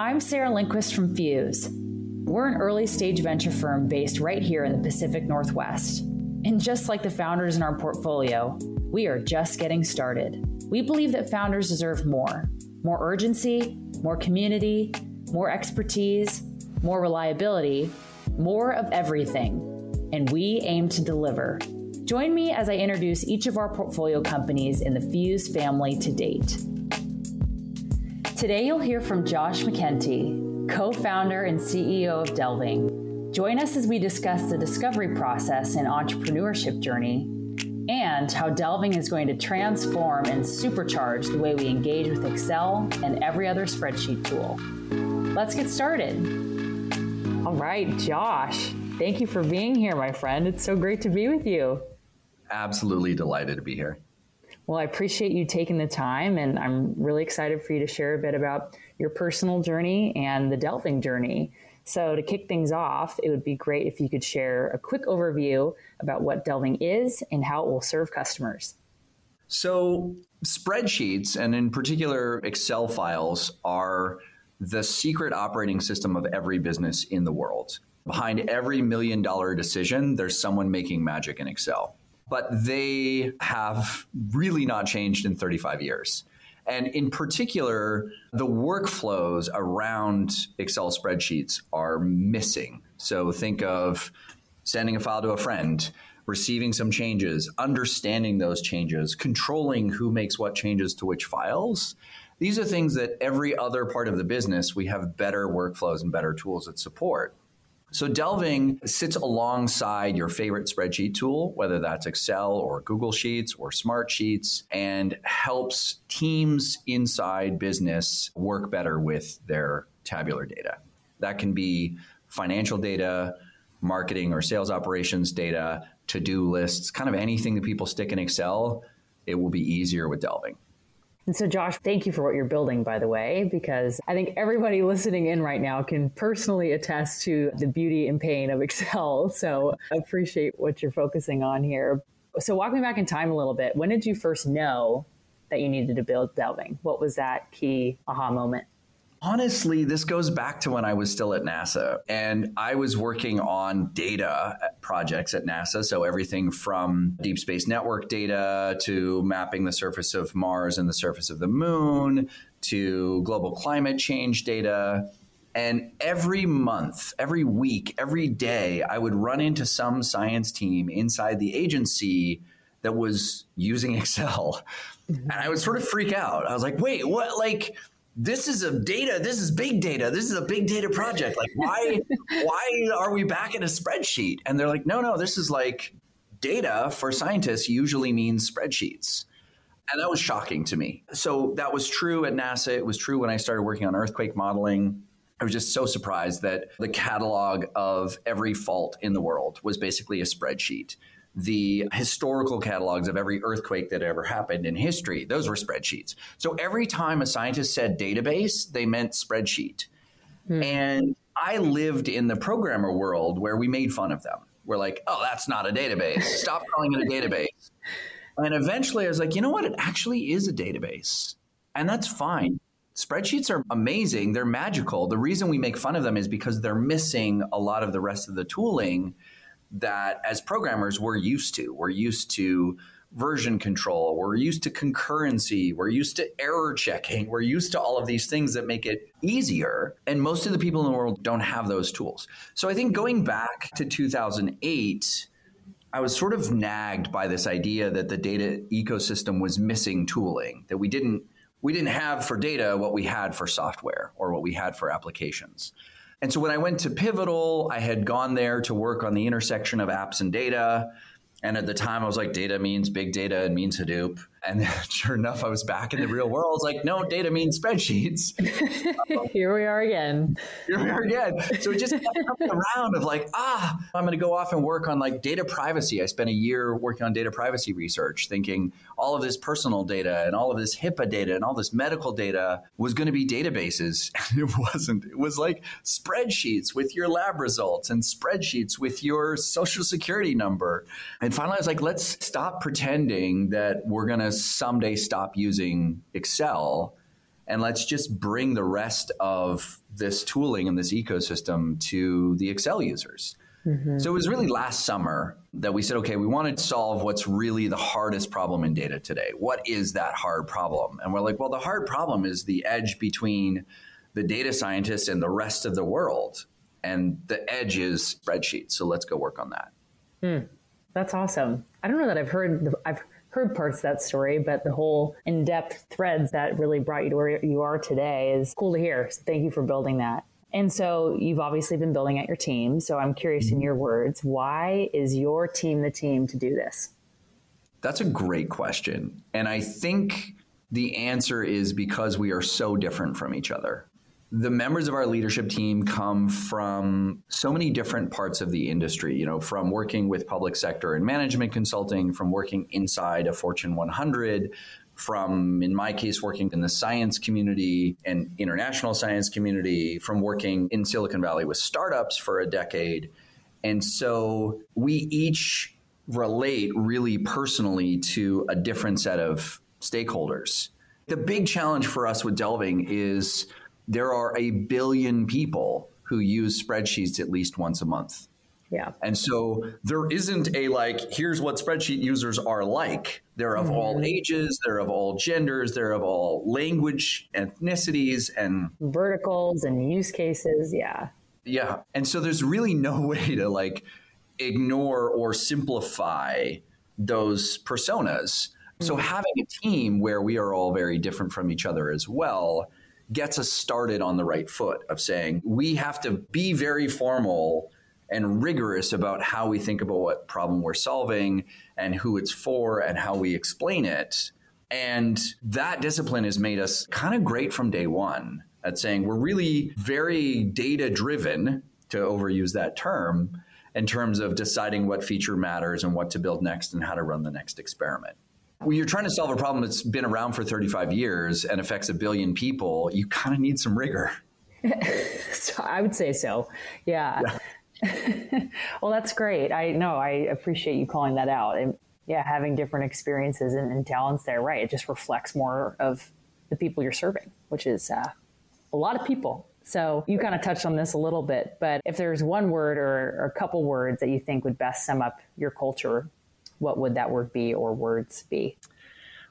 I'm Sarah Lindquist from Fuse. We're an early stage venture firm based right here in the Pacific Northwest. And just like the founders in our portfolio, we are just getting started. We believe that founders deserve more more urgency, more community, more expertise, more reliability, more of everything. And we aim to deliver. Join me as I introduce each of our portfolio companies in the Fuse family to date. Today, you'll hear from Josh McKenty, co founder and CEO of Delving. Join us as we discuss the discovery process and entrepreneurship journey and how Delving is going to transform and supercharge the way we engage with Excel and every other spreadsheet tool. Let's get started. All right, Josh, thank you for being here, my friend. It's so great to be with you. Absolutely delighted to be here. Well, I appreciate you taking the time, and I'm really excited for you to share a bit about your personal journey and the delving journey. So, to kick things off, it would be great if you could share a quick overview about what delving is and how it will serve customers. So, spreadsheets, and in particular Excel files, are the secret operating system of every business in the world. Behind every million dollar decision, there's someone making magic in Excel but they have really not changed in 35 years. And in particular, the workflows around Excel spreadsheets are missing. So think of sending a file to a friend, receiving some changes, understanding those changes, controlling who makes what changes to which files. These are things that every other part of the business we have better workflows and better tools that support. So Delving sits alongside your favorite spreadsheet tool, whether that's Excel or Google Sheets or Smart Sheets, and helps teams inside business work better with their tabular data. That can be financial data, marketing or sales operations data, to do lists, kind of anything that people stick in Excel, it will be easier with Delving. And so, Josh, thank you for what you're building, by the way, because I think everybody listening in right now can personally attest to the beauty and pain of Excel. So, I appreciate what you're focusing on here. So, walk me back in time a little bit. When did you first know that you needed to build Delving? What was that key aha moment? Honestly, this goes back to when I was still at NASA and I was working on data projects at NASA. So everything from deep space network data to mapping the surface of Mars and the surface of the moon to global climate change data. And every month, every week, every day, I would run into some science team inside the agency that was using Excel. Mm-hmm. And I would sort of freak out. I was like, wait, what? Like, this is a data this is big data this is a big data project. Like why why are we back in a spreadsheet? And they're like no no this is like data for scientists usually means spreadsheets. And that was shocking to me. So that was true at nasa. It was true when i started working on earthquake modeling. I was just so surprised that the catalog of every fault in the world was basically a spreadsheet the historical catalogs of every earthquake that ever happened in history. Those were spreadsheets. So every time a scientist said database, they meant spreadsheet. Hmm. And I lived in the programmer world where we made fun of them. We're like, oh, that's not a database. Stop calling it a database. And eventually I was like, you know what? It actually is a database. And that's fine. Spreadsheets are amazing. They're magical. The reason we make fun of them is because they're missing a lot of the rest of the tooling that as programmers we're used to. We're used to version control, we're used to concurrency, we're used to error checking, we're used to all of these things that make it easier. And most of the people in the world don't have those tools. So I think going back to 2008, I was sort of nagged by this idea that the data ecosystem was missing tooling, that we didn't we didn't have for data what we had for software or what we had for applications. And so when I went to Pivotal, I had gone there to work on the intersection of apps and data. And at the time, I was like, data means big data and means Hadoop. And sure enough, I was back in the real world. It's like, no, data means spreadsheets. um, here we are again. Here we are again. So it just kept coming around of like, ah, I'm going to go off and work on like data privacy. I spent a year working on data privacy research, thinking all of this personal data and all of this HIPAA data and all this medical data was going to be databases. And it wasn't. It was like spreadsheets with your lab results and spreadsheets with your social security number. And finally, I was like, let's stop pretending that we're going to someday stop using Excel and let's just bring the rest of this tooling and this ecosystem to the Excel users. Mm-hmm. So it was really last summer that we said, okay, we want to solve what's really the hardest problem in data today. What is that hard problem? And we're like, well, the hard problem is the edge between the data scientists and the rest of the world. And the edge is spreadsheets. So let's go work on that. Mm, that's awesome. I don't know that I've heard, I've heard parts of that story, but the whole in depth threads that really brought you to where you are today is cool to hear. So thank you for building that. And so you've obviously been building out your team. So I'm curious in mm-hmm. your words, why is your team the team to do this? That's a great question. And I think the answer is because we are so different from each other. The members of our leadership team come from so many different parts of the industry, you know, from working with public sector and management consulting, from working inside a Fortune 100, from, in my case, working in the science community and international science community, from working in Silicon Valley with startups for a decade. And so we each relate really personally to a different set of stakeholders. The big challenge for us with Delving is there are a billion people who use spreadsheets at least once a month. Yeah. And so there isn't a like, here's what spreadsheet users are like. They're of mm-hmm. all ages, they're of all genders, they're of all language, ethnicities, and verticals and use cases. Yeah. Yeah. And so there's really no way to like ignore or simplify those personas. So mm-hmm. having a team where we are all very different from each other as well gets us started on the right foot of saying we have to be very formal and rigorous about how we think about what problem we're solving and who it's for and how we explain it. And that discipline has made us kind of great from day one at saying we're really very data driven, to overuse that term, in terms of deciding what feature matters and what to build next and how to run the next experiment. When you're trying to solve a problem that's been around for 35 years and affects a billion people, you kind of need some rigor. so I would say so. Yeah. yeah. well, that's great. I know I appreciate you calling that out. And yeah, having different experiences and, and, talents there, right? It just reflects more of the people you're serving, which is uh, a lot of people. So you kind of touched on this a little bit, but if there's one word or, or a couple words that you think would best sum up your culture, what would that word be or words be?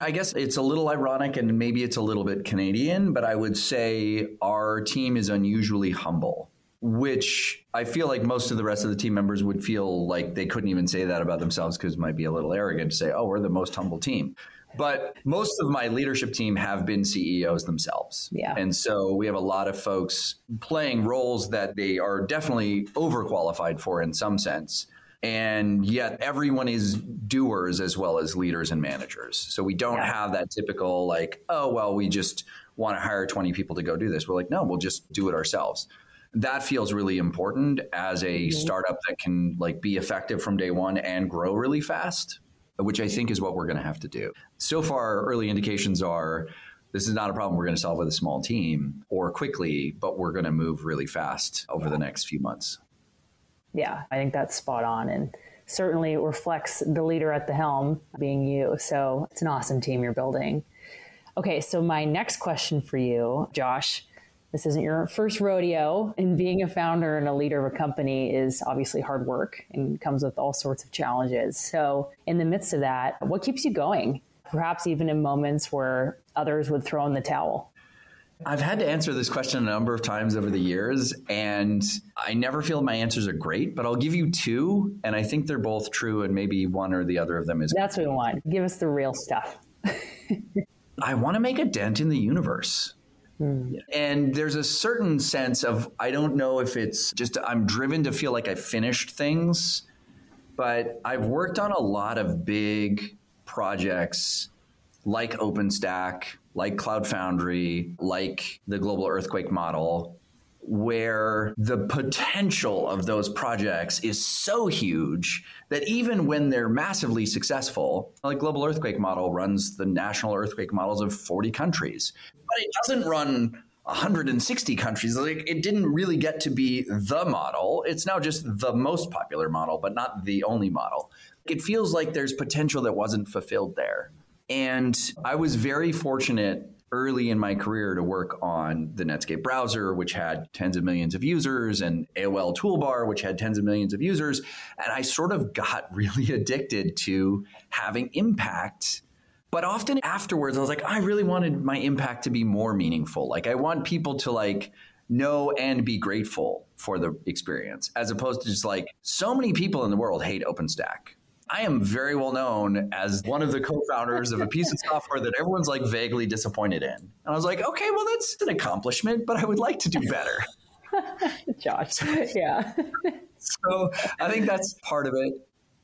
I guess it's a little ironic and maybe it's a little bit Canadian, but I would say our team is unusually humble which I feel like most of the rest of the team members would feel like they couldn't even say that about themselves because it might be a little arrogant to say, oh, we're the most humble team. But most of my leadership team have been CEOs themselves. Yeah. And so we have a lot of folks playing roles that they are definitely overqualified for in some sense. And yet everyone is doers as well as leaders and managers. So we don't yeah. have that typical, like, oh, well, we just want to hire 20 people to go do this. We're like, no, we'll just do it ourselves that feels really important as a mm-hmm. startup that can like be effective from day one and grow really fast which i think is what we're going to have to do so far early indications are this is not a problem we're going to solve with a small team or quickly but we're going to move really fast over the next few months yeah i think that's spot on and certainly reflects the leader at the helm being you. So it's an awesome team you're building. Okay so my next question for you josh this isn't your first rodeo and being a founder and a leader of a company is obviously hard work and comes with all sorts of challenges. So in the midst of that what keeps you going? Perhaps even in moments where others would throw in the towel I've had to answer this question a number of times over the years, and I never feel my answers are great, but I'll give you two, and I think they're both true, and maybe one or the other of them is. That's what we want. Give us the real stuff. I want to make a dent in the universe. Mm. And there's a certain sense of, I don't know if it's just I'm driven to feel like I finished things, but I've worked on a lot of big projects like OpenStack, like Cloud Foundry, like the Global Earthquake Model, where the potential of those projects is so huge that even when they're massively successful, like Global Earthquake Model runs the national earthquake models of 40 countries, but it doesn't run 160 countries. Like it didn't really get to be the model. It's now just the most popular model, but not the only model. It feels like there's potential that wasn't fulfilled there. And I was very fortunate early in my career to work on the Netscape browser, which had tens of millions of users, and AOL Toolbar, which had tens of millions of users. And I sort of got really addicted to having impact. But often afterwards, I was like, I really wanted my impact to be more meaningful. Like, I want people to like know and be grateful for the experience, as opposed to just like so many people in the world hate OpenStack. I am very well known as one of the co-founders of a piece of software that everyone's like vaguely disappointed in. And I was like, okay, well, that's an accomplishment, but I would like to do better. Josh, yeah. so I think that's part of it.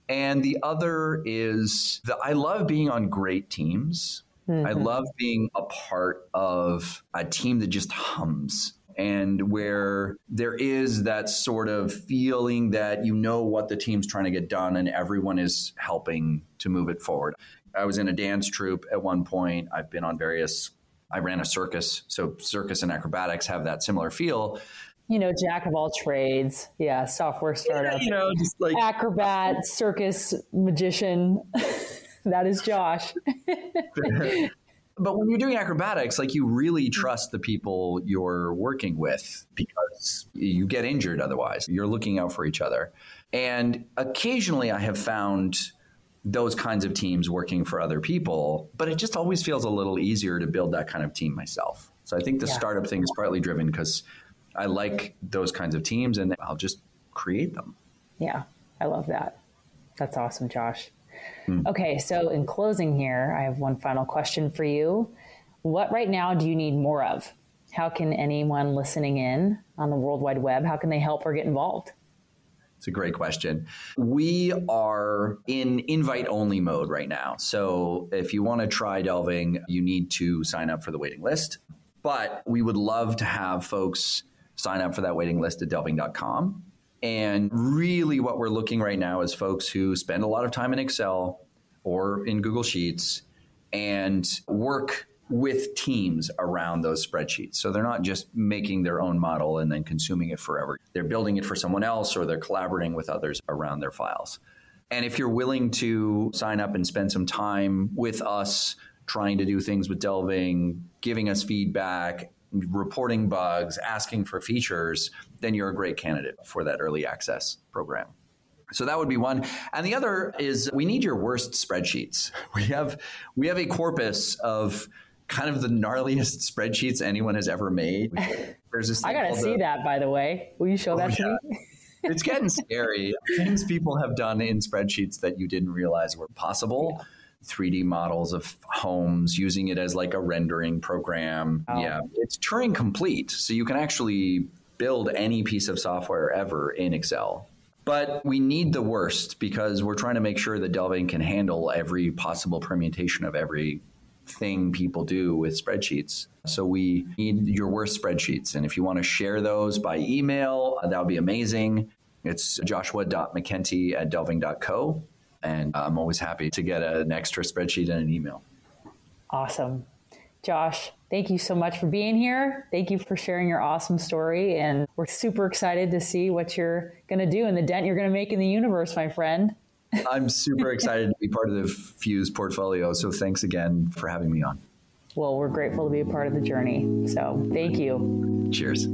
And the other is that I love being on great teams. Mm-hmm. I love being a part of a team that just hums and where there is that sort of feeling that you know what the team's trying to get done and everyone is helping to move it forward. I was in a dance troupe at one point. I've been on various, I ran a circus. So, circus and acrobatics have that similar feel. You know, jack of all trades. Yeah, software startup. Yeah, you know, just like acrobat, circus, magician. that is Josh. But when you're doing acrobatics, like you really mm-hmm. trust the people you're working with because you get injured otherwise. You're looking out for each other. And occasionally I have found those kinds of teams working for other people, but it just always feels a little easier to build that kind of team myself. So I think the yeah. startup thing is partly driven because I like those kinds of teams and I'll just create them. Yeah, I love that. That's awesome, Josh. Hmm. Okay, so in closing here, I have one final question for you. What right now do you need more of? How can anyone listening in on the World Wide Web, how can they help or get involved? It's a great question. We are in invite only mode right now. So if you want to try delving, you need to sign up for the waiting list. But we would love to have folks sign up for that waiting list at delving.com. And really, what we're looking right now is folks who spend a lot of time in Excel or in Google Sheets and work with teams around those spreadsheets. So they're not just making their own model and then consuming it forever. They're building it for someone else or they're collaborating with others around their files. And if you're willing to sign up and spend some time with us trying to do things with Delving, giving us feedback, reporting bugs, asking for features, then you're a great candidate for that early access program. So that would be one. And the other is we need your worst spreadsheets. We have we have a corpus of kind of the gnarliest spreadsheets anyone has ever made. There's this I gotta see the, that by the way. Will you show oh, that to me? it's getting scary. Things people have done in spreadsheets that you didn't realize were possible. Yeah. 3D models of homes, using it as like a rendering program. Oh. Yeah, it's Turing complete. So you can actually build any piece of software ever in Excel. But we need the worst because we're trying to make sure that Delving can handle every possible permutation of every thing people do with spreadsheets. So we need your worst spreadsheets. And if you want to share those by email, that would be amazing. It's joshua.mckenty at delving.co. And I'm always happy to get an extra spreadsheet and an email. Awesome. Josh, thank you so much for being here. Thank you for sharing your awesome story. And we're super excited to see what you're going to do and the dent you're going to make in the universe, my friend. I'm super excited to be part of the Fuse portfolio. So thanks again for having me on. Well, we're grateful to be a part of the journey. So thank you. Cheers.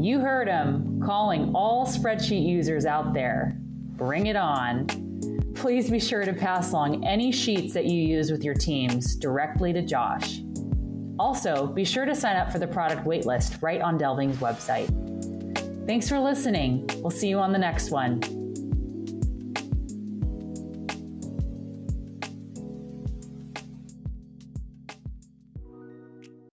You heard him calling all spreadsheet users out there. Bring it on. Please be sure to pass along any sheets that you use with your teams directly to Josh. Also, be sure to sign up for the product waitlist right on Delving's website. Thanks for listening. We'll see you on the next one.